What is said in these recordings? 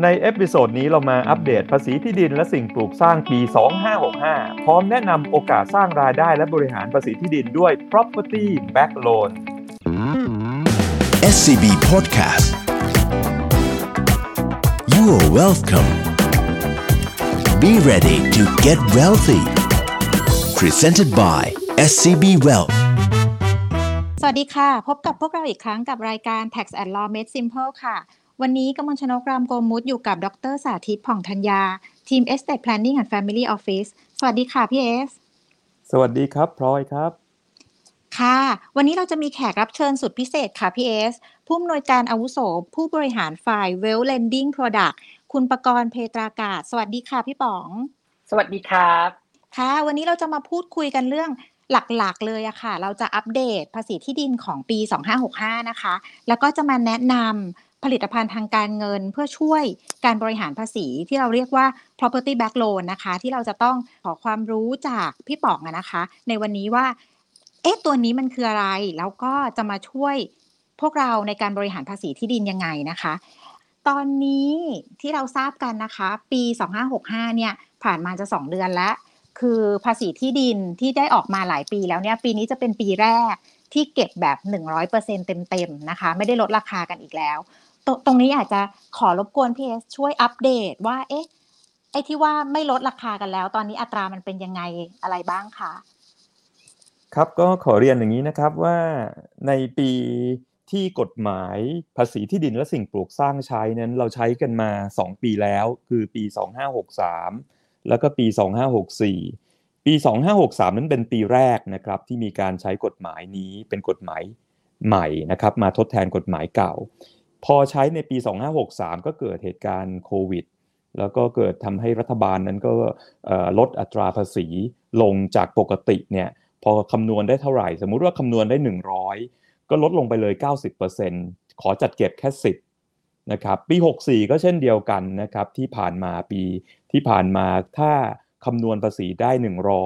ใน episode นี้เรามาอัปเดตภาษีที่ดินและสิ่งปลูกสร้างปี 2565 พร้อมแนะนำโอกาสสร้างรายได้และบริหารภาษีที่ดินด้วย property backed loan SCB Podcast You are welcome Be ready to get wealthy Presented by SCB Wealth สวัสดีค่ะ พบกับพวกเราอีกครั้งกับรายการ Tax and Law Made Simple ค่ะ วันนี้กำมลชนกรามโกมุตอยู่กับดรสาธิตผ่องธัญญา ทีม Estate Planning and Family Office สวัสดีค่ะพี่เอส สวัสดีครับพลอยครับ ค่ะ วันนี้เราจะมีแขกรับเชิญสุดพิเศษค่ะพี่เอส ผู้อำนวยการอาวุโส ผู้บริหารฝ่าย Well Lending Product คุณประกรณ์เพตรากาศ สวัสดีค่ะพี่ป๋อง สวัสดีครับ ค่ะ วันนี้เราจะมาพูดคุยกันเรื่องหลักๆ เลยอะค่ะ เราจะอัปเดตภาษีที่ดินของปี 2565 นะคะ แล้วก็จะมาแนะนำ ผลิตภัณฑ์ทางการเงินเพื่อช่วยการบริหารภาษีที่เราเรียกว่า property back loan นะคะ ที่เราจะต้องขอความรู้จากพี่ป๋องอะนะคะ ในวันนี้ว่า เอ๊ะตัวนี้มันคืออะไร แล้วก็จะมาช่วยพวกเราในการบริหารภาษีที่ดินยังไงนะคะ ตอนนี้ที่เราทราบกันนะคะ ปี 2565 เนี่ย ผ่านมาจะ 2 เดือนแล้วคือภาษีที่ดินที่ได้ออกมาหลายปีแล้วเนี่ยปีนี้จะเป็นปีแรกที่เก็บแบบ 100%เต็มๆนะคะ ไม่ได้ลดราคากันอีกแล้ว ตรงตรงนี้อาจจะขอรบกวนพีเอสช่วยอัปเดตว่า เอ๊ะ ไอ้ที่ว่าไม่ลดราคากันแล้ว ตอนนี้อัตรามันเป็นยังไงอะไรบ้างคะครับก็ขอเรียนอย่างนี้นะครับว่าในปีที่กฎหมายภาษีที่ดินและสิ่งปลูกสร้างใช้นั้นเราใช้กันมา 2 ปีแล้ว คือปี 2563 แล้วก็ปี 2564 ปี 2563 นั้นเป็นปีแรกนะครับที่มีการใช้กฎหมายนี้เป็นกฎหมายใหม่นะครับมาทดแทนกฎหมายเก่า พอใช้ในปี 2563 ก็เกิดเหตุการณ์โควิด แล้วก็เกิดทำให้รัฐบาลนั้นก็ลดอัตราภาษีลงจากปกติเนี่ยพอคำนวณได้เท่าไหร่ สมมุติว่าคำนวณได้ 100 ก็ลดลงไปเลย 90%ขอจัดเก็บแค่ 10นะครับปี 64 ก็เช่นเดียวกันนะครับที่ผ่านมาปีที่ผ่านมาถ้าคำนวณภาษีได้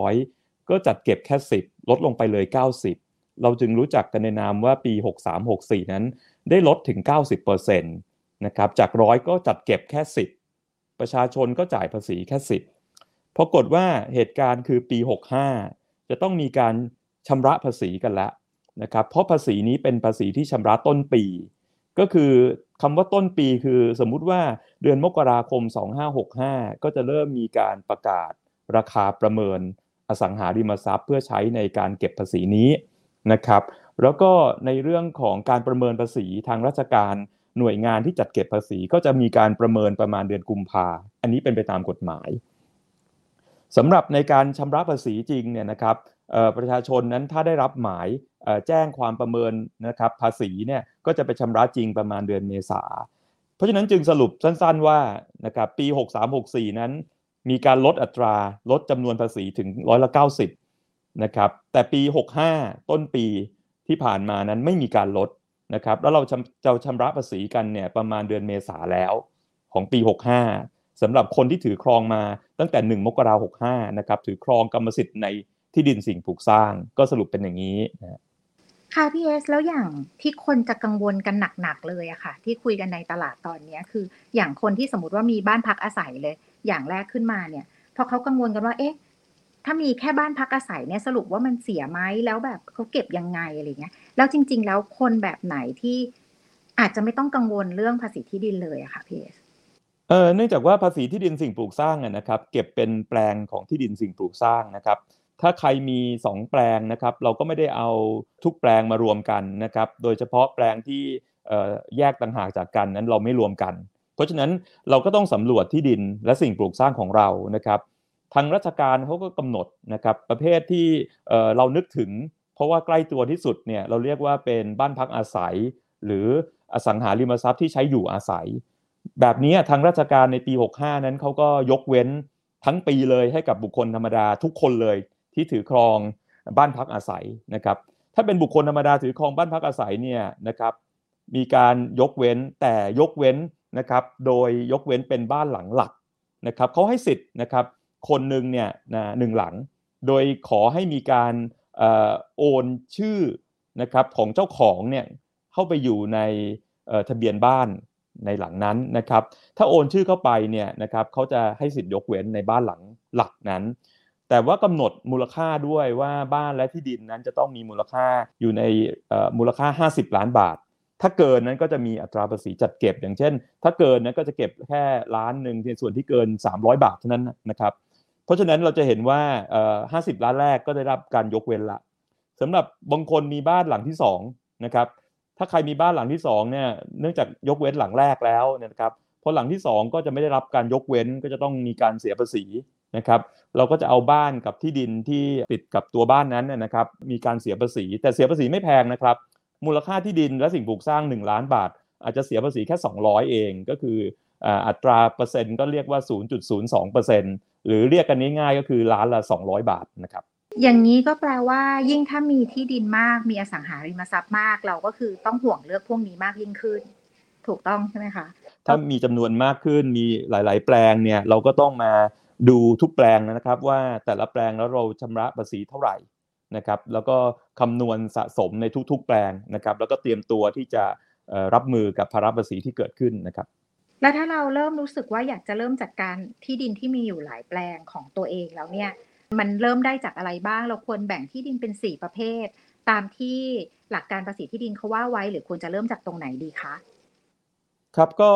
100 ก็จัดเก็บแค่ 10 ลดลงไปเลย 90 เราจึงรู้จักกันในนามว่าปี 63-64 นั้น ได้ลดถึง 90%นะครับจากร้อยก็จัดเก็บแค่ 10 ประชาชนก็จ่ายภาษีแค่ 10ปรากฏว่าเหตุการณ์คือปี 65 จะต้องมีการชำระภาษีกันแล้วนะครับเพราะภาษีนี้เป็นภาษีที่ชำระต้นปี ก็คือคำว่าต้นปีคือสมมุติว่าเดือนมกราคม 2565 ก็จะเริ่มมีการประกาศราคาประเมินอสังหาริมทรัพย์ เพื่อใช้ในการเก็บภาษีนี้ นะครับ แล้วก็ในเรื่องของการประเมินภาษีทางราชการหน่วยงานที่จัดเก็บภาษีก็จะมีการประเมินประมาณเดือนกุมภาอันนี้เป็นไปตามกฎหมายสำหรับในการชำระภาษีจริงเนี่ยนะครับประชาชนนั้นถ้าได้รับหมายแจ้งความประเมินนะครับภาษีเนี่ยก็จะไปชำระจริงประมาณเดือนเมษา เพราะฉะนั้นจึงสรุปสั้นๆว่านะครับปี 63-64 นั้น มีการลดอัตราลดจำนวนภาษีถึงร้อยละ90 นะครับแต่ปี 65 ต้นปีที่ผ่านมานั้นไม่มีการลดนะครับแล้วเราจะชำระภาษีกันเนี่ยประมาณเดือนเมษาแล้วของปี 65สำหรับคนที่ถือครองมาตั้งแต่ 1 มกราคม65นะครับถือครองกรรมสิทธิ์ในที่ดินสิ่งปลูกสร้างก็สรุปเป็นอย่างนี้นะค่ะพี่เอสแล้วอย่างที่คนจะกังวลกันหนักๆเลยอะค่ะ ที่คุยกันในตลาดตอนนี้คือ อย่างคนที่สมมติว่ามีบ้านพักอาศัยเลย อย่างแรกขึ้นมาเนี่ยพอเขากังวลกันว่าเอ๊ะ ถ้ามีแค่บ้านพักอาศัยเนี่ยสรุปว่ามันเสียไหมแล้วแบบเขาเก็บยังไงอะไรเงี้ยแล้วจริง ๆ แล้วคนแบบไหนที่อาจจะไม่ต้องกังวลเรื่องภาษีที่ดินเลยอะค่ะพี่เอสเออเนื่องจากว่าภาษีที่ดินสิ่งปลูกสร้างอะนะครับ เก็บเป็นแปลงของที่ดินสิ่งปลูกสร้างนะครับ ถ้าใครมี 2 แปลงนะครับ เราก็ไม่ได้เอาทุกแปลงมารวมกันนะครับ โดยเฉพาะแปลงที่แยกต่างหากจากกันนั้นเราไม่รวมกัน เพราะฉะนั้นเราก็ต้องสำรวจที่ดินและสิ่งปลูกสร้างของเรานะครับ ทางราชการเขาก็กำหนดนะครับประเภทที่เอ่อเรานึกถึง เพราะว่าใกล้ตัวที่สุดเนี่ยเราเรียกว่าเป็นบ้านพักอาศัย หรืออสังหาริมทรัพย์ที่ใช้อยู่อาศัย แบบนี้ทางราชการในปี 65 นั้นเขาก็ยกเว้นทั้งปีเลยให้กับบุคคลธรรมดาทุกคนเลยที่ถือครองบ้านพักอาศัยนะครับถ้าเป็นบุคคลธรรมดาถือครองบ้านพักอาศัยเนี่ยนะครับมีการยกเว้นแต่ยกเว้นนะครับโดยยกเว้นเป็นบ้านหลังหลักนะครับเขาให้สิทธิ์นะครับ คนหนึ่งเนี่ยนะหนึ่งหลัง โดยขอให้มีการอโอนชื่อนะครับของเจ้าของเนี่ยเข้าไปอยู่ในทะเบียนบ้านในหลังนั้นนะครับ ถ้าโอนชื่อเข้าไปเนี่ยนะครับเขาจะให้สิทธิ์ยกเว้นในบ้านหลังหลักนั้น แต่ว่ากำหนดมูลค่าด้วยว่าบ้านและที่ดินนั้นจะต้องมีมูลค่าอยู่ในมูลค่า 50 ล้านบาท ถ้าเกินนั้นก็จะมีอัตราภาษีจัดเก็บ อย่างเช่น ถ้าเกินนั้นก็จะเก็บแค่ล้านหนึ่งในส่วนที่เกิน 300 บาทเท่านั้นนะครับ เพราะฉะนั้นเราจะเห็นว่า50ล้านแรกก็ได้รับการยกเว้นละสำหรับบางคนมีบ้านหลังที่2นะครับถ้าใครมีบ้านหลังที่2เนี่ยเนื่องจากยกเว้นหลังแรกแล้วนะครับพอหลังที่2ก็จะไม่ได้รับการยกเว้นก็จะต้องมีการเสียภาษีนะครับเราก็จะเอาบ้านกับที่ดินที่ติดกับตัวบ้านนั้นนะครับมีการเสียภาษี แต่เสียภาษีไม่แพงนะครับมูลค่าที่ดินและสิ่งปลูกสร้าง 1 ล้านบาท อาจจะเสียภาษีแค่ 200 เองก็คือ อัตราเปอร์เซ็นต์ก็เรียกว่า 0.02%หรือเรียกกันง่ายๆก็คือล้านละ 200 บาทนะครับอย่างนี้ก็แปลว่ายิ่งถ้ามีที่ดินมากมีอสังหาริมทรัพย์มาก เราก็คือต้องห่วงเลือกพวกนี้มากยิ่งขึ้น ถูกต้องใช่ไหมคะถ้ามีจำนวนมากขึ้นมีหลาย ๆ แปลงเนี่ยเราก็ต้องมาดูทุกแปลงนะครับ ว่าแต่ละแปลงแล้วเราชำระภาษีเท่าไหร่นะครับ แล้วก็คำนวณสะสมในทุก ๆ แปลงนะครับ แล้วก็เตรียมตัวที่จะรับมือกับภาระภาษีที่เกิดขึ้นนะครับ แล้วถ้าเราเริ่มรู้สึกว่าอยากจะเริ่มจัดการที่ดินที่มีอยู่หลายแปลงของตัวเองแล้วเนี่ย มันเริ่มได้จากอะไรบ้าง เราควรแบ่งที่ดินเป็น 4 ประเภท ตามที่หลักการภาษีที่ดินเขาว่าไว้ หรือควรจะเริ่มจากตรงไหนดีคะครับก็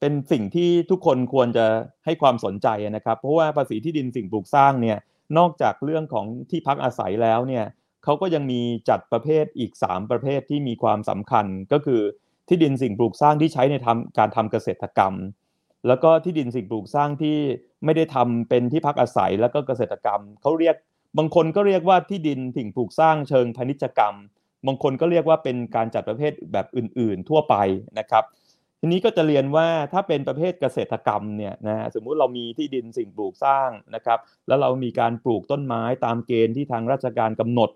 เป็นสิ่งที่ทุกคนควรจะให้ความสนใจนะครับ เพราะว่าภาษีที่ดินสิ่งปลูกสร้างเนี่ยนอกจากเรื่องของที่พักอาศัยแล้วเนี่ยเขาก็ยังมีจัดประเภทอีก 3 ประเภทที่มีความสำคัญก็คือ ที่ดินสิ่งปลูกสร้างที่ใช้ในทำการทำเกษตรกรรม แล้วก็ที่ดินสิ่งปลูกสร้างที่ไม่ได้ทำเป็นที่พักอาศัยแล้วก็เกษตรกรรมเขาเรียกบางคนก็เรียกว่าที่ดินสิ่งปลูกสร้างเชิงพาณิชยกรรม บางคนก็เรียกว่าเป็นการจัดประเภทแบบอื่น ๆ ทั่วไปนะครับ ทีนี้ก็จะเรียนว่าถ้าเป็นประเภทเกษตรกรรมเนี่ยนะสมมุติเรามีที่ดินสิ่งปลูกสร้างนะครับ แล้วเรามีการปลูกต้นไม้ตามเกณฑ์ที่ทางราชการกำหนด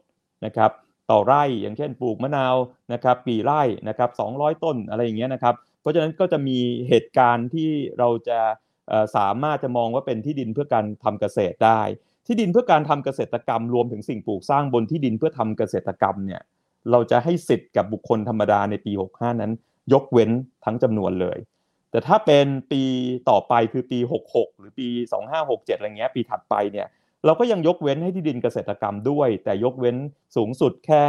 นะครับ ต่อไร่ อย่างเช่นปลูกมะนาวนะครับปีไร่นะครับ200 ต้นอะไรอย่างเงี้ยนะครับ เพราะฉะนั้นก็จะมีเหตุการณ์ที่เราจะสามารถจะมองว่าเป็นที่ดินเพื่อการทำเกษตรได้ ที่ดินเพื่อการทำเกษตรกรรมรวมถึงสิ่งปลูกสร้างบนที่ดินเพื่อทำเกษตรกรรมเนี่ยเราจะให้สิทธิ์กับบุคคลธรรมดาในปี 65 นั้น ยกเว้นทั้งจำนวนเลย แต่ถ้าเป็นปีต่อไปคือปี 66 หรือปี 2567 อะไรเงี้ยปีถัดไปเนี่ย เราก็ยังยกเว้นให้ที่ดินเกษตรกรรมด้วย แต่ยกเว้นสูงสุดแค่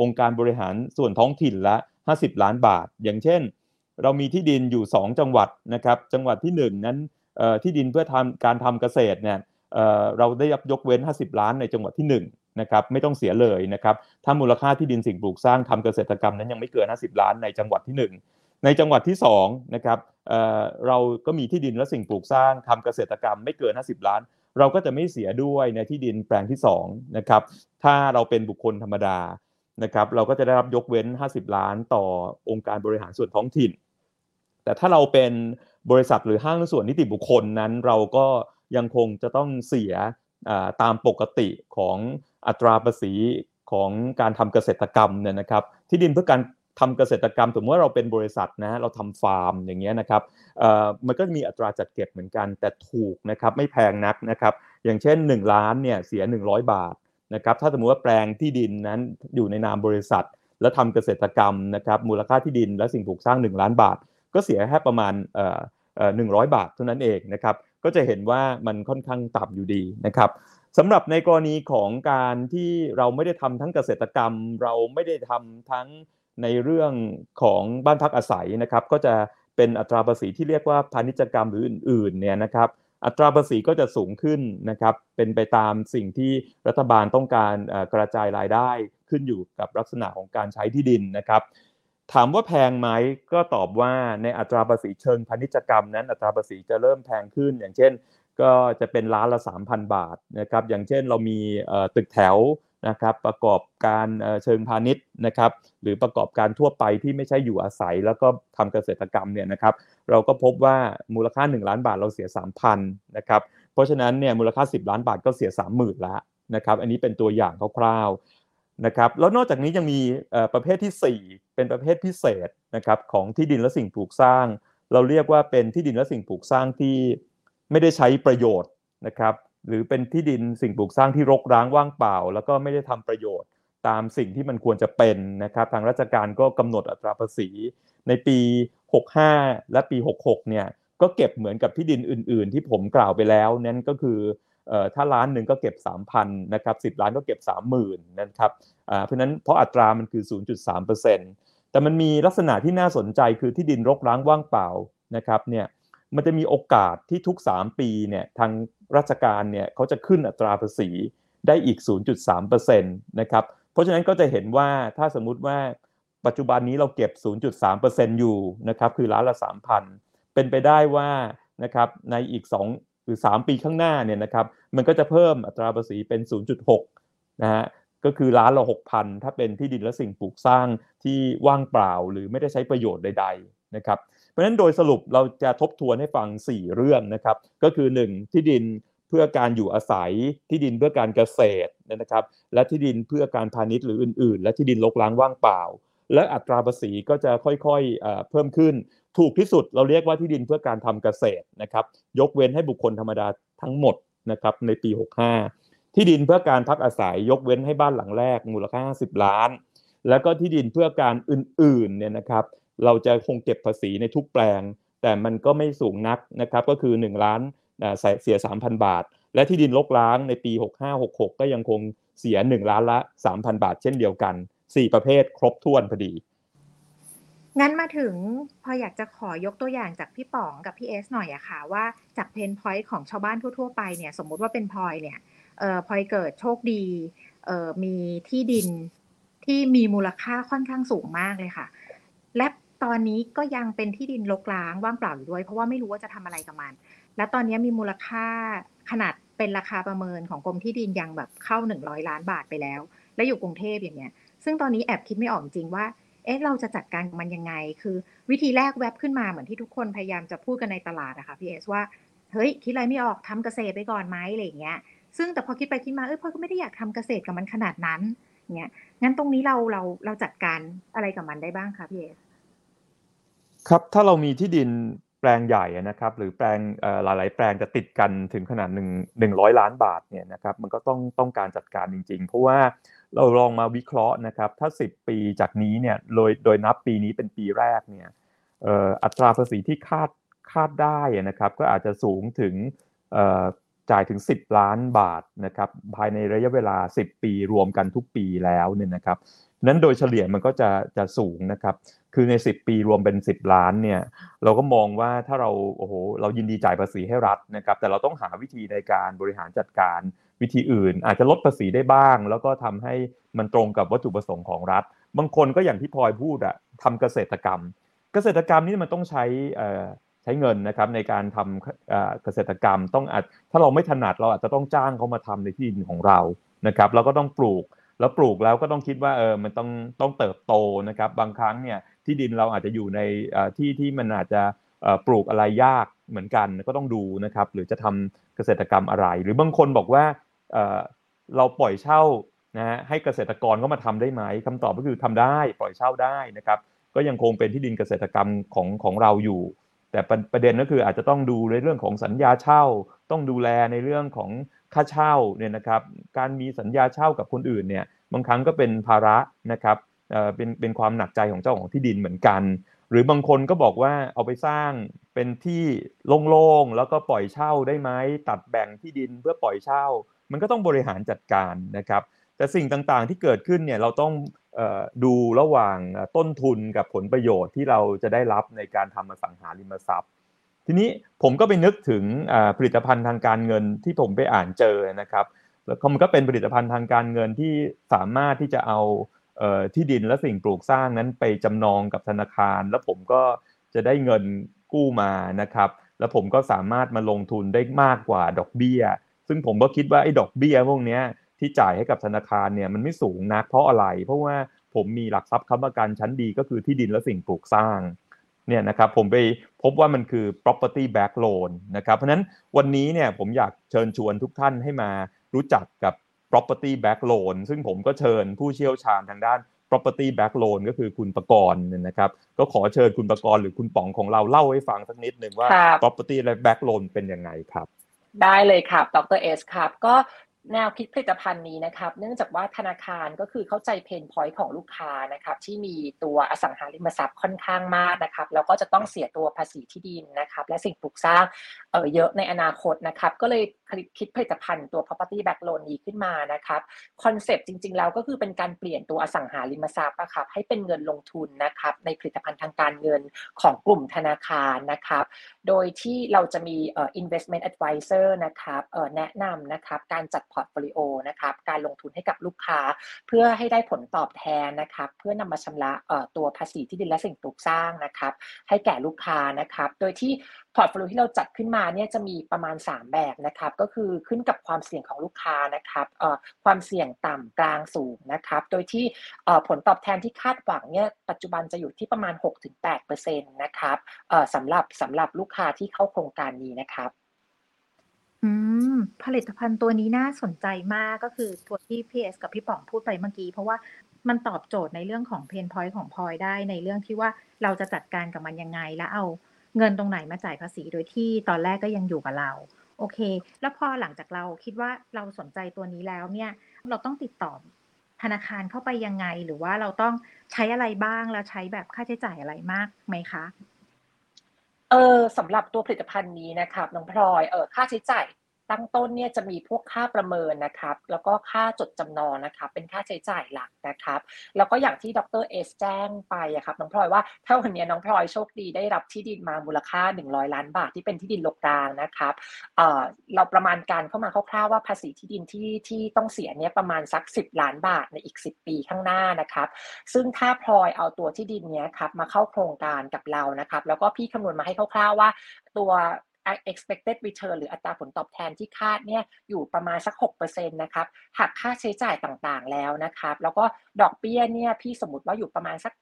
องค์การบริหารส่วนท้องถิ่นละ 50 ล้านบาท อย่างเช่น เรามีที่ดินอยู่ 2 จังหวัดนะครับจังหวัดที่ 1 นั้นที่ดินเพื่อทำการทำเกษตรเนี่ยเราได้รับยกเว้น 50 ล้านในจังหวัดที่1นะครับไม่ต้องเสียเลยนะครับถ้ามูลค่าที่ดินสิ่งปลูกสร้างทำเกษตรกรรมนั้นยังไม่เกิน 50 ล้านในจังหวัดที่ 1ในจังหวัดที่2นะครับเราก็มีที่ดินและสิ่งปลูกสร้างทำเกษตรกรรมไม่เกิน 50 ล้าน เราก็จะไม่เสียด้วยในที่ดินแปลงที่2นะครับถ้าเราเป็นบุคคลธรรมดานะครับเราก็จะได้รับยกเว้น 50 ล้านต่อองค์การบริหารส่วนท้องถิ่น แต่ถ้าเราเป็นบริษัทหรือห้างส่วนนิติบุคคลนั้น เราก็ยังคงจะต้องเสียตามปกติของอัตราภาษีของการทำเกษตรกรรมเนี่ยนะครับ ที่ดินเพื่อการ ทำเกษตรกรรมสมมติว่าเราเป็นบริษัทนะเราทำฟาร์มอย่างเงี้ยนะครับมันก็มีอัตราจัดเก็บเหมือนกัน แต่ถูกนะครับไม่แพงนักนะครับอย่างเช่น 1 ล้านเนี่ยเสีย 100 บาทนะครับถ้าสมมติว่าแปลงที่ดินนั้นอยู่ในนามบริษัท แล้วทำเกษตรกรรมนะครับมูลค่าที่ดินและสิ่งปลูกสร้าง 1 ล้านบาท ก็เสียแค่ประมาณหนึ่งร้อยบาทเท่านั้นเองนะครับก็จะเห็นว่ามันค่อนข้างต่ำอยู่ดีนะครับสำหรับในกรณีของการที่เราไม่ได้ทำทั้งเกษตรกรรม เราไม่ได้ทำทั้ง ในเรื่องของบ้านพักอาศัยนะครับ ก็จะเป็นอัตราภาษีที่เรียกว่าพาณิชกรรมหรืออื่นๆเนี่ยนะครับ อัตราภาษีก็จะสูงขึ้นนะครับ เป็นไปตามสิ่งที่รัฐบาลต้องการกระจายรายได้ขึ้นอยู่กับลักษณะของการใช้ที่ดินนะครับ ถามว่าแพงไหมก็ตอบว่าในอัตราภาษีเชิงพาณิชกรรมนั้นอัตราภาษีจะเริ่มแพงขึ้น อย่างเช่น ก็จะเป็นล้านละ 3,000 บาทนะครับ อย่างเช่นเรามีตึกแถวนะครับประกอบการเชิงพาณิชย์นะครับหรือประกอบการทั่วไปที่ไม่ใช่อยู่อาศัย แล้วก็ทำเกษตรกรรมเนี่ยนะครับเราก็พบว่ามูลค่า 1 ล้านบาทเราเสีย 3,000นะครับเพราะฉะนั้นเนี่ยมูลค่า 10 ล้านบาทก็เสีย 30,000ล้วนะครับอันนี้เป็นตัวอย่างคร่าวๆนะครับแล้วนอกจากนี้ยังมีประเภทที่ 4 เป็นประเภทพิเศษนะครับของที่ดินและสิ่งปลูกสร้าง เราเรียกว่าเป็นที่ดินและสิ่งปลูกสร้างที่ไม่ได้ใช้ประโยชน์นะครับ หรือเป็นที่ดินสิ่งปลูกสร้างที่รกร้างว่างเปล่า แล้วก็ไม่ได้ทำประโยชน์ตามสิ่งที่มันควรจะเป็นนะครับทางราชการก็กำหนดอัตราภาษี ในปี 65 และปี 66 เนี่ยก็เก็บเหมือนกับที่ดินอื่น ๆ ที่ผมกล่าวไปแล้วนั่นก็คือถ้าล้านหนึ่งก็เก็บ 3,000นะครับ10 ล้านก็เก็บ 30,000นะครับเพราะนั้นเพราะอัตรามันคือ 0.3%แต่มันมีลักษณะที่น่าสนใจคือที่ดินรกร้างว่างเปล่านะครับเนี่ย มันจะมีโอกาสที่ทุก 3 ปีเนี่ยทางราชการเนี่ยเขาจะขึ้นอัตราภาษีได้อีก 0.3%นะครับ เพราะฉะนั้นก็จะเห็นว่าถ้าสมมุติว่าปัจจุบันนี้เราเก็บ 0.3%อยู่นะครับคือล้านละ 3,000 เป็นไปได้ว่านะครับในอีก 2 หรือ 3 ปีข้างหน้าเนี่ยนะครับมันก็จะเพิ่มอัตราภาษีเป็น 0.6นะฮะก็คือล้านละ 6,000 ถ้าเป็นที่ดินและสิ่งปลูกสร้างที่ว่างเปล่าหรือไม่ได้ใช้ประโยชน์ใด ๆนะครับเราะฉะนั้นโดยสรุปเราจะทบทวนให้ฟัง 4 เรื่องนะครับ ก็คือ 1 ที่ดินเพื่อการอยู่อาศัย ที่ดินเพื่อการเกษตรนะครับ และที่ดินเพื่อการพาณิชย์หรืออื่น ๆ และที่ดินรกร้างว่างเปล่า และอัตราภาษีก็จะค่อยๆเพิ่มขึ้น ถูกที่สุดเราเรียกว่าที่ดินเพื่อการทำเกษตรนะครับ ยกเว้นให้บุคคลธรรมดาทั้งหมดนะครับในปี 65 ที่ดินเพื่อการพักอาศัยยกเว้นให้บ้านหลังแรกมูลค่า 50 ล้าน แล้วก็ที่ดินเพื่อการอื่นๆเนี่ยนะครับ เราจะคงเก็บภาษีในทุกแปลง แต่มันก็ไม่สูงนักนะครับก็คือ 1 ล้านเสีย 3,000 บาท และที่ดินลกล้างในปี 65-66 ก็ยังคงเสีย 1 ล้านละ 3,000 บาท เช่นเดียวกัน 4 ประเภทครบถ้วนพอดี งั้นมาถึงพออยากจะขอยกตัวอย่างจากพี่ป๋องกับพี่เอสหน่อยอะค่ะว่าจากเพนพอยต์ของชาวบ้านทั่วๆไปเนี่ยสมมุติว่าเป็นพลอยเนี่ยเอ่อพลอยเกิดโชคดีเอ่อมีที่ดินที่มีมูลค่าค่อนข้างสูงมากเลยค่ะ และ ตอนนี้ก็ยังเป็นที่ดินรกร้างว่างเปล่าอยู่ด้วย เพราะว่าไม่รู้ว่าจะทำอะไรกับมัน และตอนนี้มีมูลค่าขนาดเป็นราคาประเมินของกรมที่ดินยังแบบเข้าหนึ่งร้อยล้านบาทไปแล้ว และอยู่กรุงเทพอย่างเงี้ย ซึ่งตอนนี้แอบคิดไม่ออกจริงว่า เอ๊ะเราจะจัดการกับมันยังไง คือวิธีแรกแวบขึ้นมาเหมือนที่ทุกคนพยายามจะพูดกันในตลาดอะค่ะพี่เอสว่า เฮ้ยคิดอะไรไม่ออกทำเกษตรไปก่อนไหมอะไรเงี้ย ซึ่งแต่พอคิดไปคิดมา เอ้ยพ่อก็ไม่ได้อยากทำเกษตรกับมันขนาดนั้น เงี้ย งั้นตรงนี้เราเราเราจัดการอะไรกับมันได้บ้างคะพี่เอส ครับถ้าเรามีที่ดินแปลงใหญ่นะครับ หรือแปลงหลาย ๆ แปลงจะติดกันถึงขนาดหนึ่งหนึ่งร้อยล้านบาทเนี่ยนะครับมันก็ต้องต้องการจัดการจริง ๆ เพราะว่าเราลองมาวิเคราะห์นะครับ ถ้า 10 ปีจากนี้เนี่ยโดยโดยนับปีนี้เป็นปีแรกเนี่ยอัตราภาษีที่คาดคาดได้นะครับ ก็อาจจะสูงถึงจ่ายถึง 10 ล้านบาทนะครับภายในระยะเวลา 10 ปีรวมกันทุกปีแล้วเนี่ยนะครับ นั้นโดยเฉลี่ยมันก็จะจะสูงนะครับ คือใน 10 ปีรวมเป็น 10 ล้านเนี่ย เราก็มองว่าถ้าเราโอ้โหเรายินดีจ่ายภาษีให้รัฐนะครับ แต่เราต้องหาวิธีในการบริหารจัดการวิธีอื่น อาจจะลดภาษีได้บ้าง แล้วก็ทำให้มันตรงกับวัตถุประสงค์ของรัฐ บางคนก็อย่างที่พลอยพูดอะทำเกษตรกรรม เกษตรกรรมนี่มันต้องใช้ใช้เงินนะครับในการทำเกษตรกรรมต้องอาจถ้าเราไม่ถนัดเราอาจจะต้องจ้างเขามาทำในที่ดินของเรานะครับเราก็ต้องปลูก แล้วปลูกแล้วก็ต้องคิดว่าเออมันต้องต้องเติบโตนะครับ บางครั้งเนี่ยที่ดินเราอาจจะอยู่ในที่ที่มันอาจจะปลูกอะไรยากเหมือนกันก็ต้องดูนะครับ หรือจะทำเกษตรกรรมอะไร หรือบางคนบอกว่าเราปล่อยเช่านะฮะให้เกษตรกรก็มาทำได้ไหมคำตอบก็คือทำได้ปล่อยเช่าได้นะครับ ก็ยังคงเป็นที่ดินเกษตรกรรมของของเราอยู่ แต่ประเด็นก็คืออาจจะต้องดูในเรื่องของสัญญาเช่า ต้องดูแลในเรื่องของ ค่าเช่าเนี่ยนะครับการมีสัญญาเช่ากับคนอื่นเนี่ยบางครั้งก็เป็นภาระนะครับเป็นเป็นความหนักใจของเจ้าของที่ดินเหมือนกัน หรือบางคนก็บอกว่าเอาไปสร้างเป็นที่โล่งๆแล้วก็ปล่อยเช่าได้ไหมตัดแบ่งที่ดินเพื่อปล่อยเช่า มันก็ต้องบริหารจัดการนะครับ แต่สิ่งต่างๆที่เกิดขึ้นเนี่ยเราต้องดูระหว่างต้นทุนกับผลประโยชน์ที่เราจะได้รับในการทำอสังหาริมทรัพย์ ทีนี้ผมก็ไปนึกถึงผลิตภัณฑ์ทางการเงินที่ผมไปอ่านเจอนะครับแล้วมันก็เป็นผลิตภัณฑ์ทางการเงินที่สามารถที่จะเอาที่ดินและสิ่งปลูกสร้างนั้นไปจำนองกับธนาคาร แล้วผมก็จะได้เงินกู้มานะครับ แล้วผมก็สามารถมาลงทุนได้มากกว่าดอกเบี้ย ซึ่งผมก็คิดว่าไอ้ดอกเบี้ยพวกนี้ที่จ่ายให้กับธนาคารเนี่ยมันไม่สูงนักเพราะอะไร เพราะว่าผมมีหลักทรัพย์ค้ำประกันชั้นดีก็คือที่ดินและสิ่งปลูกสร้าง เนี่ยนะครับผมไปพบว่ามันคือ property back loan นะครับเพราะนั้นวันนี้เนี่ยผมอยากเชิญชวนทุกท่านให้มารู้จักกับ property back loan ซึ่งผมก็เชิญผู้เชี่ยวชาญทางด้าน property back loan ก็คือคุณประกรณ์นะครับ ก็ขอเชิญคุณประกรณ์หรือคุณป๋องของเราเล่าให้ฟังสักนิดหนึ่งว่า property back loan เป็นยังไงครับได้เลยครับ ดรเอสครับ ก็ แนวคิดผลิตภัณฑ์นี้นะครับ เนื่องจากว่าธนาคารก็คือเข้าใจ pain point ของลูกค้านะครับที่มีตัวอสังหาริมทรัพย์ค่อนข้างมากนะครับแล้วก็จะต้องเสียตัวภาษีที่ดินนะครับ และสิ่งปลูกสร้างเออเยอะในอนาคตนะครับ ก็เลยคิดผลิตภัณฑ์ตัว property back loan นี้ขึ้นมานะครับconcept จริง ๆ แล้วก็คือเป็นการเปลี่ยนตัวอสังหาริมทรัพย์นะครับให้เป็นเงินลงทุนนะครับ ในผลิตภัณฑ์ทางการเงินของกลุ่มธนาคารนะครับ โดยที่เราจะมีเอ่อ investment advisor นะครับเอ่อแนะนำนะครับการจัด portfolio นะครับการลงทุนให้กับลูกค้า เพื่อให้ได้ผลตอบแทนนะครับเพื่อนำมาชำระตัวภาษีที่ดินและสิ่งปลูกสร้างนะครับให้แก่ลูกค้านะครับโดยที่ portfolio ที่เราจัดขึ้นมาเนี่ยจะมีประมาณ 3 แบบนะครับก็คือขึ้นกับความเสี่ยงของลูกค้านะครับความเสี่ยงต่ำกลางสูงนะครับโดยที่ผลตอบแทนที่คาดหวังเนี่ยปัจจุบันจะอยู่ที่ประมาณ 6-8%นะครับสำหรับสำหรับลูกค้าที่เข้าโครงการนี้นะครับ อืม ผลิตภัณฑ์ตัวนี้น่าสนใจมาก ก็คือตัวที่พี่เอสกับพี่ป๋องพูดไปเมื่อกี้ เพราะว่ามันตอบโจทย์ในเรื่องของ pain point ของพลอยได้ในเรื่องที่ว่าเราจะจัดการกับมันยังไง แล้วเอาเงินตรงไหนมาจ่ายภาษีโดยที่ตอนแรกก็ยังอยู่กับเรา โอเค แล้วพอหลังจากเราคิดว่าเราสนใจตัวนี้แล้วเนี่ย เราต้องติดต่อธนาคารเข้าไปยังไง หรือว่าเราต้องใช้อะไรบ้างแล้วใช้แบบค่าใช้จ่ายอะไรมากไหมคะ เออสำหรับตัวผลิตภัณฑ์นี้นะครับน้องพลอยเออค่าใช้จ่าย ตั้งต้นเนี่ยจะมีพวกค่าประเมินนะครับแล้วก็ค่าจดจำนองนะครับเป็นค่าใช้จ่ายหลักนะครับ แล้วก็อย่างที่ดรเอสแจ้งไปอะครับน้องพลอยว่าถ้าวันนี้น้องพลอยโชคดีได้รับที่ดินมามูลค่า 100 ล้านบาทที่เป็นที่ดินลกรางนะครับเออเราประมาณการเข้ามาคร่าวๆว่าภาษีที่ดินที่ที่ต้องเสียเนี่ยประมาณสัก 10 ล้านบาทในอีก 10 ปีข้างหน้านะครับซึ่งถ้าพลอยเอาตัวที่ดินเนี้ยครับมาเข้าโครงการกับเรานะครับแล้วก็พี่คำนวณมาให้คร่าวๆว่าตัว expected return หรืออัตราผลตอบแทนที่คาดเนี่ยอยู่ประมาณสัก6%นะครับหักค่าใช้จ่ายต่างๆแล้วนะครับแล้วก็ดอกเบี้ยเนี่ยพี่สมมติว่าอยู่ประมาณสัก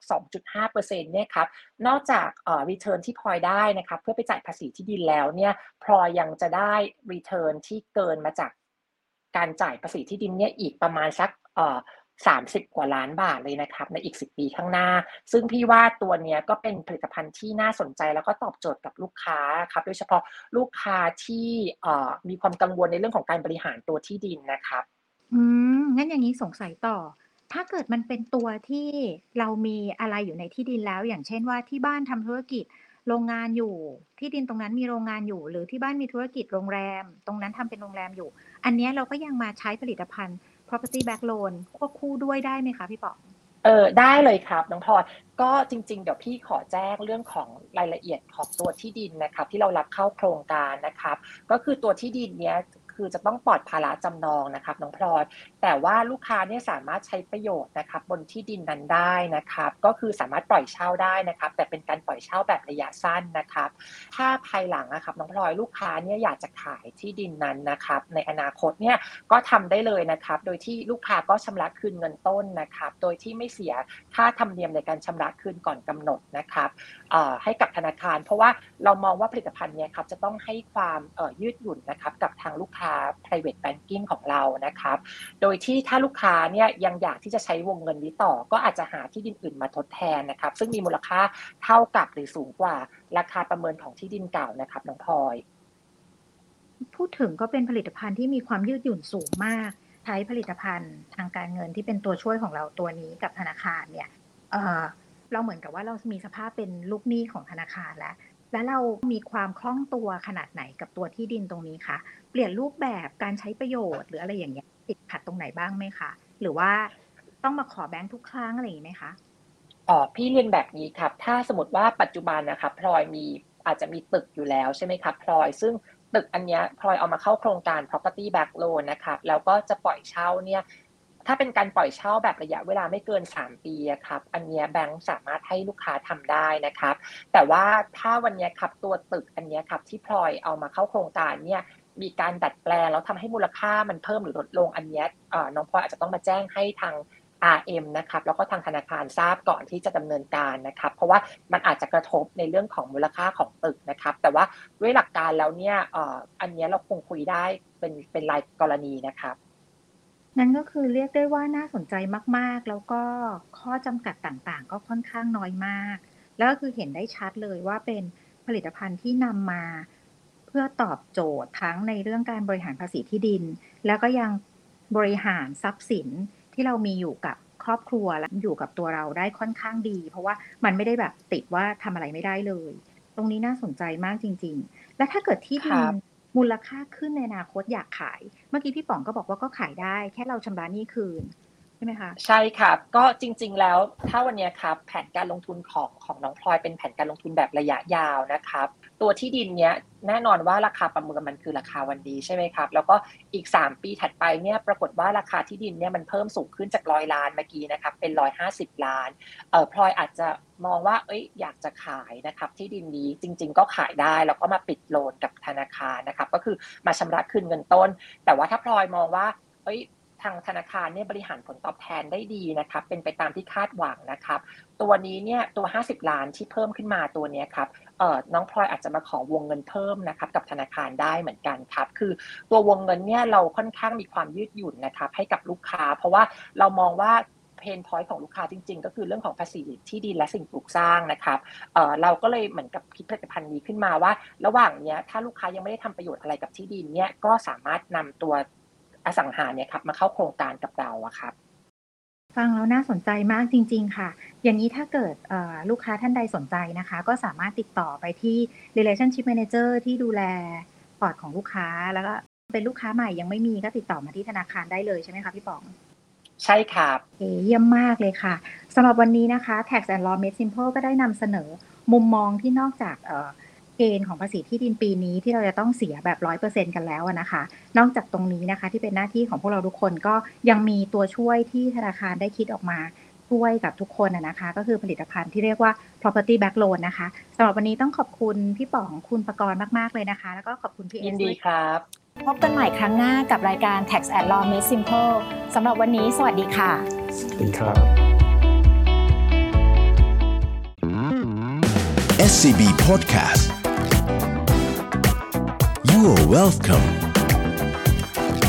2.5%เนี่ยครับนอกจากเอ่อ return ที่พลอยได้นะครับเพื่อไปจ่ายภาษีที่ดินแล้วเนี่ยพลอยยังจะได้ return ที่เกินมาจากการจ่ายภาษีที่ดินเนี่ยอีกประมาณสักเอ่อ 30 กว่าล้านบาทเลยนะครับ ในอีก 10 ปีข้างหน้า ซึ่งพี่ว่าตัวเนี้ยก็เป็นผลิตภัณฑ์ที่น่าสนใจแล้วก็ตอบโจทย์กับลูกค้าครับโดยเฉพาะลูกค้าที่มีความกังวลในเรื่องของการบริหารตัวที่ดินนะครับ อืมงั้นอย่างนี้สงสัยต่อ ถ้าเกิดมันเป็นตัวที่เรามีอะไรอยู่ในที่ดินแล้ว อย่างเช่นว่าที่บ้านทำธุรกิจโรงงานอยู่ ที่ดินตรงนั้นมีโรงงานอยู่ หรือที่บ้านมีธุรกิจโรงแรม ตรงนั้นทำเป็นโรงแรมอยู่ อันนี้เราก็ยังมาใช้ผลิตภัณฑ์ property back loan ควบคู่ด้วยได้ไหมคะพี่ป๋องเออได้เลยครับน้องพลอยก็จริง ๆ เดี๋ยวพี่ขอแจ้งเรื่องของรายละเอียดของตัวที่ดินนะครับที่เรารับเข้าโครงการนะครับ ก็คือตัวที่ดินเนี้ย คือจะต้องปลอดภาระจำนองนะครับน้องพลอยแต่ว่าลูกค้าเนี่ยสามารถใช้ประโยชน์นะครับบนที่ดินนั้นได้นะครับ ก็คือสามารถปล่อยเช่าได้นะครับ แต่เป็นการปล่อยเช่าแบบระยะสั้นนะครับ ถ้าภายหลังนะครับน้องพลอยลูกค้าเนี่ยอยากจะขายที่ดินนั้นนะครับ ในอนาคตเนี่ยก็ทำได้เลยนะครับ โดยที่ลูกค้าก็ชำระคืนเงินต้นนะครับ โดยที่ไม่เสียค่าธรรมเนียมในการชำระคืนก่อนกำหนดนะครับให้กับธนาคาร เพราะว่าเรามองว่าผลิตภัณฑ์เนี่ยครับจะต้องให้ความยืดหยุ่นนะครับกับทางลูกค้า private banking ของเรานะครับ โดยที่ถ้าลูกค้าเนี่ยยังอยากที่จะใช้วงเงินนี้ต่อ ก็อาจจะหาที่ดินอื่นมาทดแทนนะครับ ซึ่งมีมูลค่าเท่ากับหรือสูงกว่าราคาประเมินของที่ดินเก่านะครับน้องพลอย พูดถึงก็เป็นผลิตภัณฑ์ที่มีความยืดหยุ่นสูงมาก ใช้ผลิตภัณฑ์ทางการเงินที่เป็นตัวช่วยของเราตัวนี้กับธนาคารเนี่ยเเราเหมือนกับว่าเรามีสภาพเป็นลูกหนี้ของธนาคารแล้ว และเรามีความคล่องตัวขนาดไหนกับตัวที่ดินตรงนี้คะเปลี่ยนรูปแบบการใช้ประโยชน์หรืออะไรอย่างเงี้ยติดขัดตรงไหนบ้างไหมคะหรือว่าต้องมาขอแบงค์ทุกครั้งอะไรอย่างนี้ไหมคะอ๋อพี่เรียนแบบนี้ครับ ถ้าสมมติว่าปัจจุบันนะครับพลอยมีอาจจะมีตึกอยู่แล้วใช่ไหมครับพลอย ซึ่งตึกอันเนี้ยพลอยเอามาเข้าโครงการ property back loan นะครับแล้วก็จะปล่อยเช่าเนี่ย ถ้าเป็นการปล่อยเช่าแบบระยะเวลาไม่เกิน 3 ปีครับ อันเนี้ยแบงก์สามารถให้ลูกค้าทำได้นะครับ แต่ว่าถ้าวันเนี้ยครับตัวตึกอันเนี้ยครับที่พลอยเอามาเข้าโครงการเนี่ยมีการดัดแปลงแล้วทำให้มูลค่ามันเพิ่มหรือลดลงอันเนี้ยน้องพลอยอาจจะต้องมาแจ้งให้ทาง RM นะครับแล้วก็ทางธนาคารทราบก่อนที่จะดำเนินการนะครับ เพราะว่ามันอาจจะกระทบในเรื่องของมูลค่าของตึกนะครับ แต่ว่าด้วยหลักการแล้วเนี่ยอันเนี้ยเราคงคุยได้เป็นเป็นรายกรณีนะครับ นั่นก็คือเรียกได้ว่าน่าสนใจมาก ๆ แล้วก็ข้อจำกัดต่างๆ ก็ค่อนข้างน้อยมาก แล้วก็คือเห็นได้ชัดเลยว่าเป็นผลิตภัณฑ์ที่นำมาเพื่อตอบโจทย์ทั้งในเรื่องการบริหารภาษีที่ดิน แล้วก็ยังบริหารทรัพย์สินที่เรามีอยู่กับครอบครัวและอยู่กับตัวเราได้ค่อนข้างดี เพราะว่ามันไม่ได้แบบติดว่าทำอะไรไม่ได้เลย ตรงนี้น่าสนใจมากจริง ๆ และถ้าเกิดที่ดินบ มูลค่าขึ้นในอนาคตอยากขาย เมื่อกี้พี่ป๋องก็บอกว่าก็ขายได้ แค่เราชำระหนี้คืน ใช่ไหมคะใช่ครับก็จริง ๆ แล้วถ้าวันนี้ครับแผนการลงทุนของของน้องพลอยเป็นแผนการลงทุนแบบระยะยาวนะครับ ตัวที่ดินเนี้ยแน่นอนว่าราคาประเมินมันคือราคาวันดีใช่ไหมครับ แล้วก็อีก 3 ปีถัดไปเนี่ยปรากฏว่าราคาที่ดินเนี่ยมันเพิ่มสูงขึ้นจากร้อยล้านเมื่อกี้นะครับเป็นร้อยห้าสิบล้านเออพลอยอาจจะมองว่าเอ้ยอยากจะขายนะครับที่ดินนี้จริง ๆ ก็ขายได้แล้วก็มาปิดโลนกับธนาคารนะครับก็คือมาชำระคืนเงินต้น แต่ว่าถ้าพลอยมองว่าเอ้ย ทางธนาคารเนี่ยบริหารผลตอบแทนได้ดีนะครับเป็นไปตามที่คาดหวังนะครับ ตัวนี้เนี่ยตัว 50 ล้านที่เพิ่มขึ้นมาตัวนี้ครับเอ่อน้องพลอยอาจจะมาขอวงเงินเพิ่มนะครับกับธนาคารได้เหมือนกันครับ คือตัววงเงินเนี่ยเราค่อนข้างมีความยืดหยุ่นนะครับให้กับลูกค้า เพราะว่าเรามองว่า pain point ของลูกค้าจริงๆ ก็คือเรื่องของภาษีที่ดินและสิ่งปลูกสร้างนะครับ เราก็เลยเหมือนกับคิดผลิตภัณฑ์นี้ขึ้นมาว่า ระหว่างเนี้ยถ้าลูกค้ายังไม่ได้ทำประโยชน์อะไรกับที่ดินเนี่ยก็สามารถนำตัว อสังหาเนี่ยครับมาเข้าโครงการกับเราอะครับ ฟังแล้วน่าสนใจมากจริง ๆ ค่ะ อย่างนี้ถ้าเกิดเอ่อลูกค้าท่านใดสนใจนะคะ ก็สามารถติดต่อไปที่ relationship manager ที่ดูแลพอร์ตของลูกค้าแล้วก็เป็นลูกค้าใหม่ยังไม่มีก็ติดต่อมาที่ธนาคารได้เลยใช่ไหมคะพี่ป๋องใช่ครับเอเยี่ยมมากเลยค่ะสำหรับวันนี้นะคะ Tax and Law Made Simple ก็ได้นำเสนอมุมมองที่นอกจาก เอ่อเกณฑ์ของภาษีที่ดินปีนี้ที่เราจะต้องเสียแบบร้อยเปอร์เซ็นกันแล้วอะนะคะ นอกจากตรงนี้นะคะที่เป็นหน้าที่ของพวกเราทุกคนก็ยังมีตัวช่วยที่ธนาคารได้คิดออกมาช่วยกับทุกคนอะนะคะ ก็คือผลิตภัณฑ์ที่เรียกว่า property back loan นะคะสำหรับวันนี้ต้องขอบคุณพี่ป๋องคุณประกรณ์มาก ๆ เลยนะคะ แล้วก็ขอบคุณพี่เอยินสดีด้วยครับ พบกันใหม่ครั้งหน้ากับรายการ Tax and Law Made Simple สำหรับวันนี้สวัสดีค่ะดีครับ SCB Podcast You are welcome.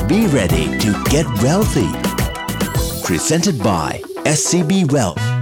Be ready to get wealthy. Presented by SCB Wealth